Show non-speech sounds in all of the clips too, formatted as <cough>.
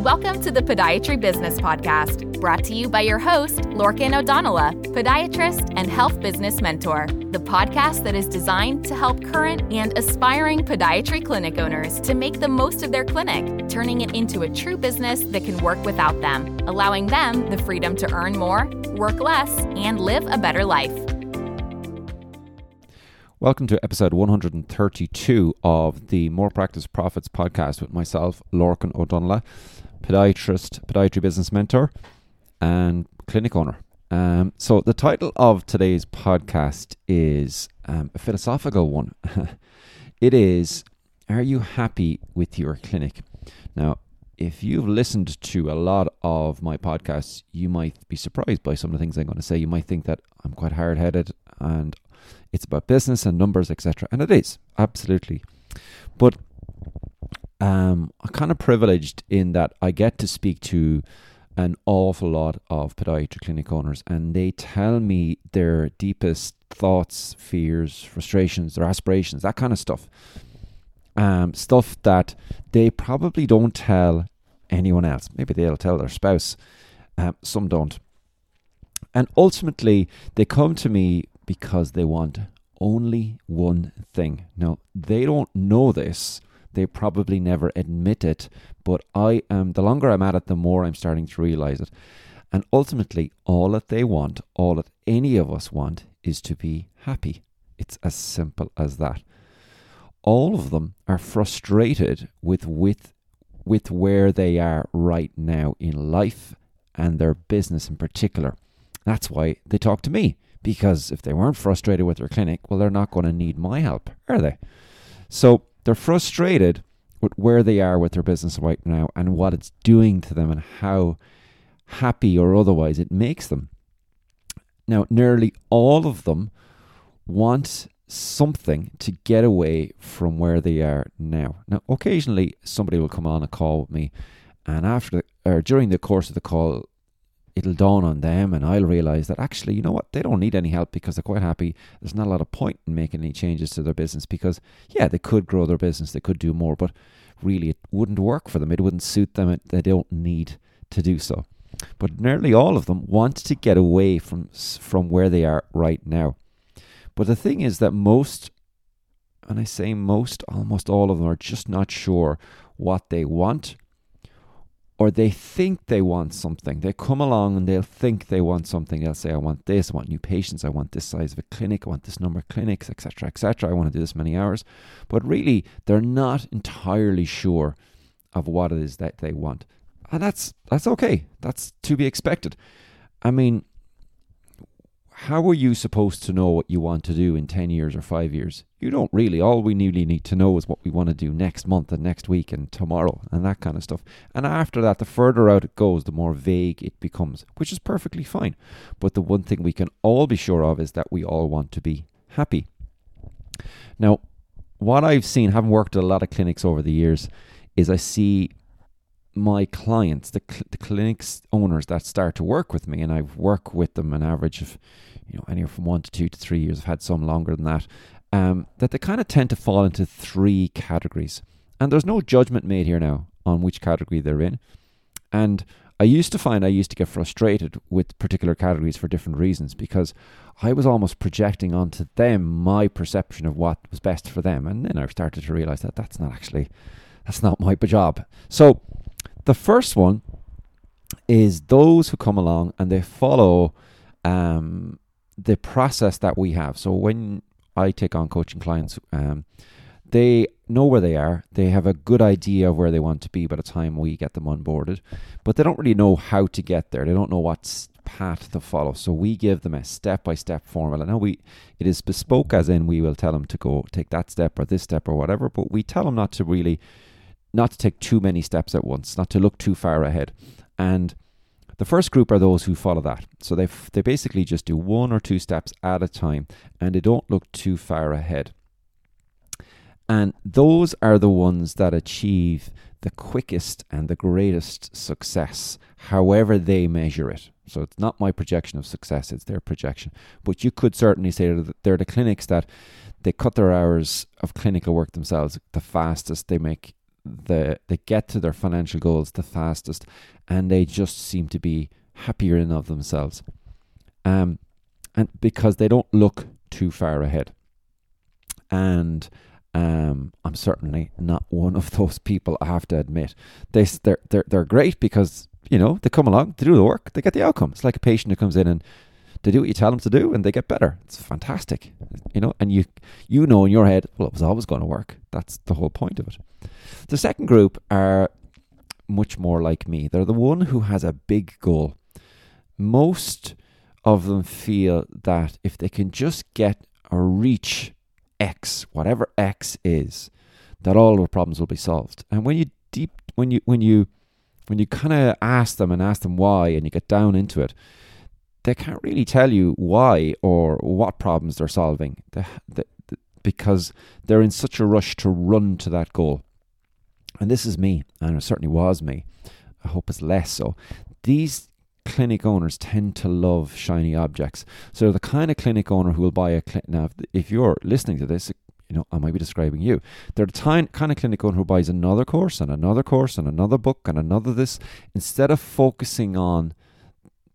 Welcome to the Podiatry Business Podcast, brought to you by your host, Lorcan O'Donnell, podiatrist and health business mentor. The podcast that is designed to help current and aspiring podiatry clinic owners to make the most of their clinic, turning it into a true business that can work without them, allowing them the freedom to earn more, work less, and live a better life. Welcome to episode 132 of the More Practice Profits podcast with myself, Lorcan O'Donnell podiatrist, podiatry business mentor, and clinic owner. Um, so, the title of today's podcast is um, a philosophical one. <laughs> it is Are you happy with your clinic? Now, if you've listened to a lot of my podcasts, you might be surprised by some of the things I'm going to say. You might think that I'm quite hard headed and it's about business and numbers, etc. And it is, absolutely. But um, I'm kind of privileged in that I get to speak to an awful lot of podiatry clinic owners, and they tell me their deepest thoughts, fears, frustrations, their aspirations, that kind of stuff. Um, stuff that they probably don't tell anyone else. Maybe they'll tell their spouse. Um, some don't. And ultimately, they come to me because they want only one thing. Now, they don't know this they probably never admit it, but I am, the longer I'm at it, the more I'm starting to realize it. And ultimately, all that they want, all that any of us want, is to be happy. It's as simple as that. All of them are frustrated with, with, with where they are right now in life and their business in particular. That's why they talk to me. Because if they weren't frustrated with their clinic, well, they're not going to need my help, are they? So they're frustrated with where they are with their business right now and what it's doing to them and how happy or otherwise it makes them. Now, nearly all of them want something to get away from where they are now. Now, occasionally somebody will come on a call with me, and after the, or during the course of the call, it'll dawn on them and I'll realize that actually, you know what, they don't need any help because they're quite happy. There's not a lot of point in making any changes to their business because, yeah, they could grow their business, they could do more, but really it wouldn't work for them. It wouldn't suit them. They don't need to do so. But nearly all of them want to get away from from where they are right now. But the thing is that most, and I say most, almost all of them are just not sure what they want or they think they want something. They come along and they'll think they want something. They'll say, I want this, I want new patients, I want this size of a clinic, I want this number of clinics, etc., etc. I want to do this many hours. But really, they're not entirely sure of what it is that they want. And that's that's okay. That's to be expected. I mean, how are you supposed to know what you want to do in 10 years or 5 years? You don't really. All we really need to know is what we want to do next month and next week and tomorrow and that kind of stuff. And after that, the further out it goes, the more vague it becomes, which is perfectly fine. But the one thing we can all be sure of is that we all want to be happy. Now, what I've seen, having worked at a lot of clinics over the years, is I see my clients, the, cl- the clinics owners that start to work with me, and I've worked with them an average of you know, anywhere from one to two to three years. I've had some longer than that. Um, that they kind of tend to fall into three categories. And there's no judgment made here now on which category they're in. And I used to find I used to get frustrated with particular categories for different reasons because I was almost projecting onto them my perception of what was best for them. And then I started to realize that that's not actually, that's not my job. So the first one is those who come along and they follow um, the process that we have. So when I take on coaching clients, um, they know where they are. They have a good idea of where they want to be by the time we get them onboarded, but they don't really know how to get there. They don't know what path to follow. So we give them a step-by-step formula. Now we, it is bespoke, as in we will tell them to go take that step or this step or whatever, but we tell them not to really, not to take too many steps at once, not to look too far ahead, and the first group are those who follow that. So they f- they basically just do one or two steps at a time and they don't look too far ahead. And those are the ones that achieve the quickest and the greatest success, however they measure it. So it's not my projection of success, it's their projection. But you could certainly say that they're the clinics that they cut their hours of clinical work themselves the fastest, they make the they get to their financial goals the fastest, and they just seem to be happier in of themselves, um, and because they don't look too far ahead, and um, I'm certainly not one of <laughs> those people. I have to admit, they they're they're they're great because you know they come along, they do the work, they get the outcome. It's like a patient who comes in and they do what you tell them to do, and they get better. It's fantastic, you know. And you you know in your head, well, it was always going to work. That's the whole point of it. The second group are much more like me. They're the one who has a big goal. Most of them feel that if they can just get or reach X, whatever X is, that all the problems will be solved. And when you deep when you when you when you kind of ask them and ask them why and you get down into it, they can't really tell you why or what problems they're solving the, the, the, because they're in such a rush to run to that goal. And this is me, and it certainly was me. I hope it's less so. These clinic owners tend to love shiny objects. So the kind of clinic owner who will buy a clinic. Now, if you're listening to this, you know, I might be describing you. They're the time, kind of clinic owner who buys another course and another course and another book and another this instead of focusing on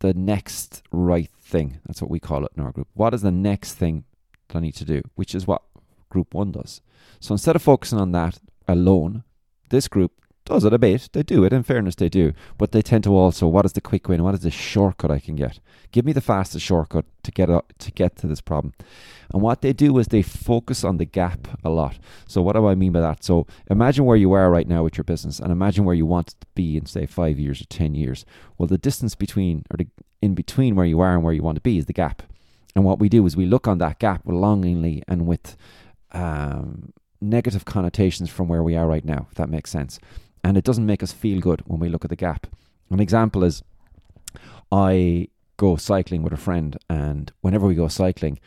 the next right thing. That's what we call it in our group. What is the next thing that I need to do? Which is what group one does. So instead of focusing on that alone, this group does it a bit. They do it. In fairness, they do. But they tend to also, what is the quick win? What is the shortcut I can get? Give me the fastest shortcut to get a, to get to this problem. And what they do is they focus on the gap a lot. So what do I mean by that? So imagine where you are right now with your business, and imagine where you want to be in say five years or ten years. Well, the distance between or the in between where you are and where you want to be is the gap. And what we do is we look on that gap longingly and with um, negative connotations from where we are right now. If that makes sense and it doesn't make us feel good when we look at the gap. An example is I go cycling with a friend, and whenever we go cycling,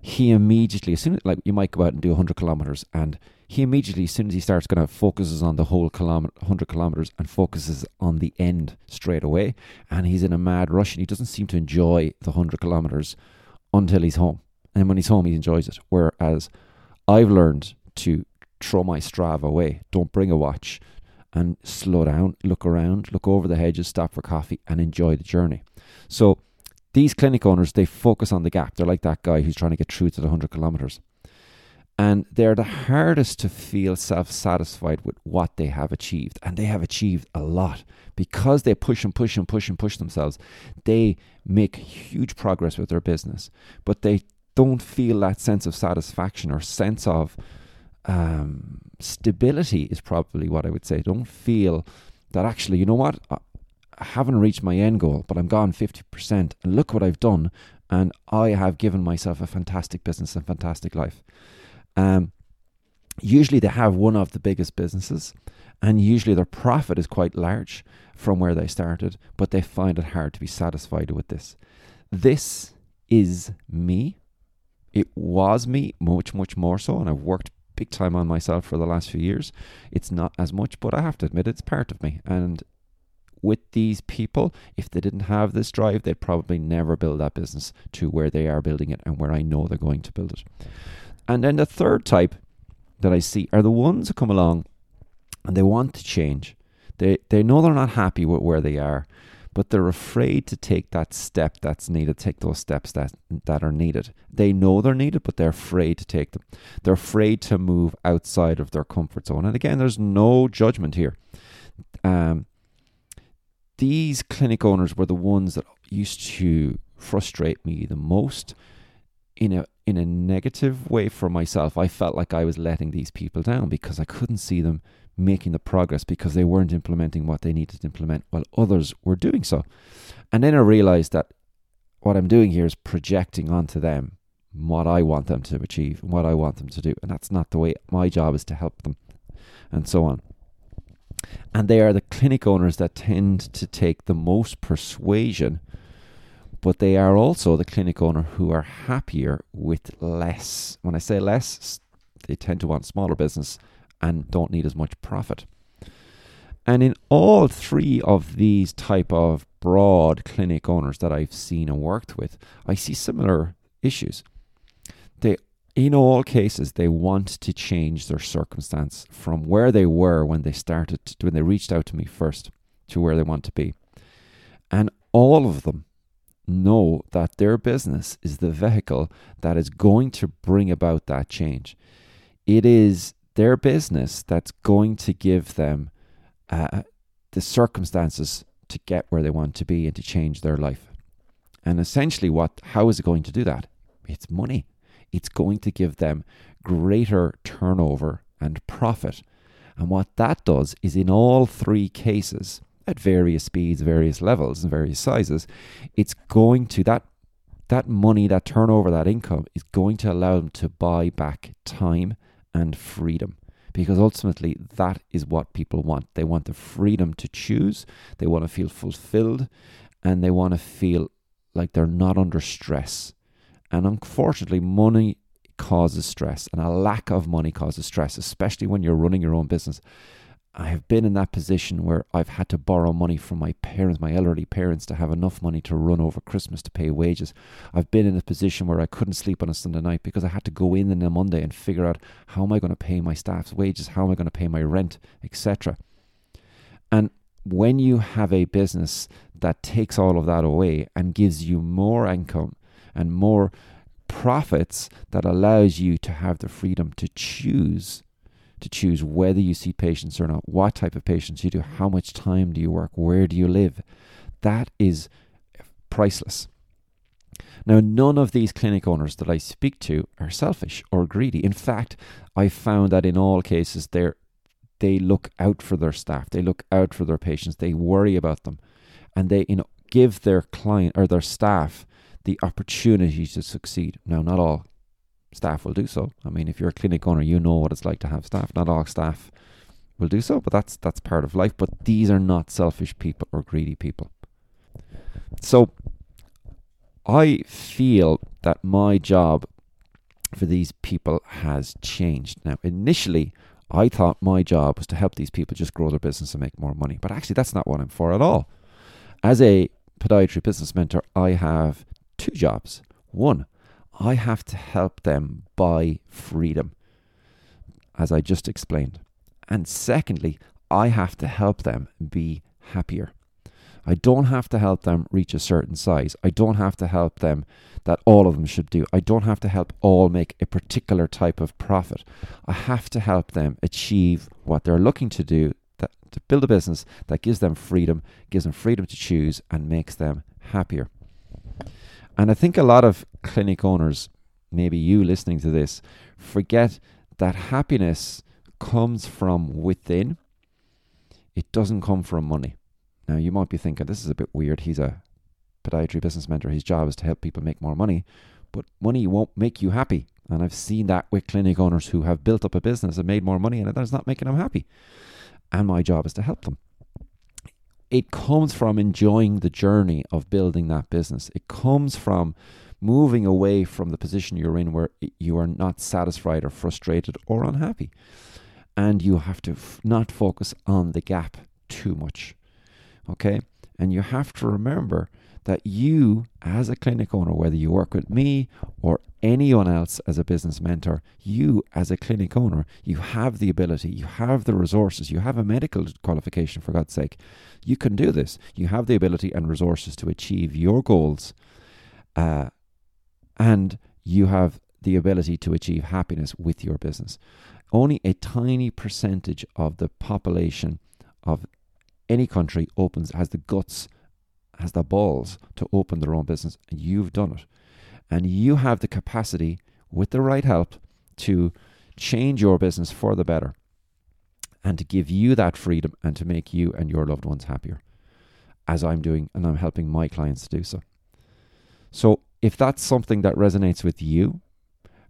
he immediately, as soon as like you might go out and do 100 kilometers, and he immediately, as soon as he starts going to focuses on the whole kilometer, 100 kilometers and focuses on the end straight away, and he's in a mad rush, and he doesn't seem to enjoy the 100 kilometers until he's home. And when he's home, he enjoys it. Whereas I've learned to throw my Strava away. Don't bring a watch and slow down, look around, look over the hedges, stop for coffee, and enjoy the journey. So these clinic owners, they focus on the gap. They're like that guy who's trying to get through to the 100 kilometers. And they're the hardest to feel self satisfied with what they have achieved. And they have achieved a lot because they push and push and push and push themselves. They make huge progress with their business, but they don't feel that sense of satisfaction or sense of um, stability is probably what I would say. Don't feel that actually, you know what, I, haven't reached my end goal, but I'm gone 50%, and look what I've done, and I have given myself a fantastic business and fantastic life. Um, usually they have one of the biggest businesses, and usually their profit is quite large from where they started, but they find it hard to be satisfied with this. This is me. It was me, much, much more so, and I've worked big time on myself for the last few years. It's not as much, but I have to admit it's part of me. And with these people, if they didn't have this drive, they'd probably never build that business to where they are building it and where I know they're going to build it. And then the third type that I see are the ones who come along and they want to change. They they know they're not happy with where they are, but they're afraid to take that step that's needed, take those steps that that are needed. They know they're needed, but they're afraid to take them. They're afraid to move outside of their comfort zone. And again, there's no judgment here. Um, these clinic owners were the ones that used to frustrate me the most in a in a negative way for myself. I felt like I was letting these people down because I couldn't see them making the progress because they weren't implementing what they needed to implement while others were doing so. And then I realized that what I'm doing here is projecting onto them what I want them to achieve and what I want them to do. And that's not the way my job is to help them and so on. And they are the clinic owners that tend to take the most persuasion, but they are also the clinic owner who are happier with less. When I say less, they tend to want smaller business and don't need as much profit. And in all three of these type of broad clinic owners that I've seen and worked with, I see similar issues. They in all cases, they want to change their circumstance from where they were when they started, to, when they reached out to me first, to where they want to be. And all of them know that their business is the vehicle that is going to bring about that change. It is their business that's going to give them uh, the circumstances to get where they want to be and to change their life. And essentially, what how is it going to do that? It's money. It's going to give them greater turnover and profit. And what that does is, in all three cases, at various speeds, various levels, and various sizes, it's going to that that money, that turnover, that income is going to allow them to buy back time and freedom. Because ultimately, that is what people want. They want the freedom to choose, they want to feel fulfilled, and they want to feel like they're not under stress. And unfortunately, money causes stress, and a lack of money causes stress, especially when you're running your own business. I have been in that position where I've had to borrow money from my parents, my elderly parents, to have enough money to run over Christmas to pay wages. I've been in a position where I couldn't sleep on a Sunday night because I had to go in on a Monday and figure out how am I going to pay my staff's wages, how am I going to pay my rent, etc. And when you have a business that takes all of that away and gives you more income and more profits that allows you to have the freedom to choose to choose whether you see patients or not, what type of patients you do, how much time do you work, where do you live. That is priceless. Now, none of these clinic owners that I speak to are selfish or greedy. In fact, I found that in all cases, they they look out for their staff, they look out for their patients, they worry about them, and they you know, give their client or their staff the opportunity to succeed. Now, not all staff will do so. I mean, if you're a clinic owner, you know what it's like to have staff. Not all staff will do so, but that's that's part of life. But these are not selfish people or greedy people. So I feel that my job for these people has changed. Now, initially, I thought my job was to help these people just grow their business and make more money. But actually, that's not what I'm for at all. As a podiatry business mentor, I have two jobs. One, I have to help them buy freedom, as I just explained. And secondly, I have to help them be happier. I don't have to help them reach a certain size. I don't have to help them that all of them should do. I don't have to help all make a particular type of profit. I have to help them achieve what they're looking to do that, to build a business that gives them freedom, gives them freedom to choose, and makes them happier. And I think a lot of clinic owners, maybe you listening to this, forget that happiness comes from within. It doesn't come from money. Now, you might be thinking, this is a bit weird. He's a podiatry business mentor. His job is to help people make more money, but money won't make you happy. And I've seen that with clinic owners who have built up a business and made more money, and that's not making them happy. And my job is to help them it comes from enjoying the journey of building that business. It comes from moving away from the position you're in where you are not satisfied or frustrated or unhappy. And you have to f- not focus on the gap too much. Okay? And you have to remember that you, as a clinic owner, whether you work with me or anyone else as a business mentor, you, as a clinic owner, you have the ability, you have the resources, you have a medical qualification, for God's sake. You can do this. You have the ability and resources to achieve your goals. Uh, and you have the ability to achieve happiness with your business. Only a tiny percentage of the population of any country opens has the guts has the balls to open their own business, and you've done it. And you have the capacity, with the right help, to change your business for the better and to give you that freedom and to make you and your loved ones happier, as I'm doing, and I'm helping my clients to do so. So, if that's something that resonates with you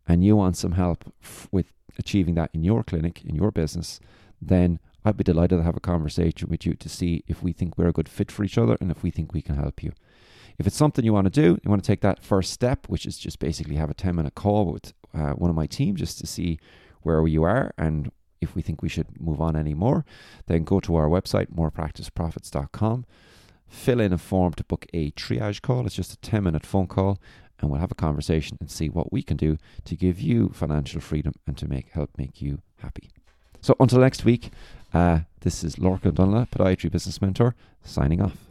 and you want some help f- with achieving that in your clinic, in your business, then I'd be delighted to have a conversation with you to see if we think we're a good fit for each other and if we think we can help you. If it's something you want to do, you want to take that first step, which is just basically have a 10 minute call with uh, one of my team just to see where you are and if we think we should move on anymore, then go to our website, morepracticeprofits.com, fill in a form to book a triage call. It's just a 10 minute phone call, and we'll have a conversation and see what we can do to give you financial freedom and to make help make you happy. So until next week, uh, this is Lorcan O'Donnell, podiatry business mentor, signing off.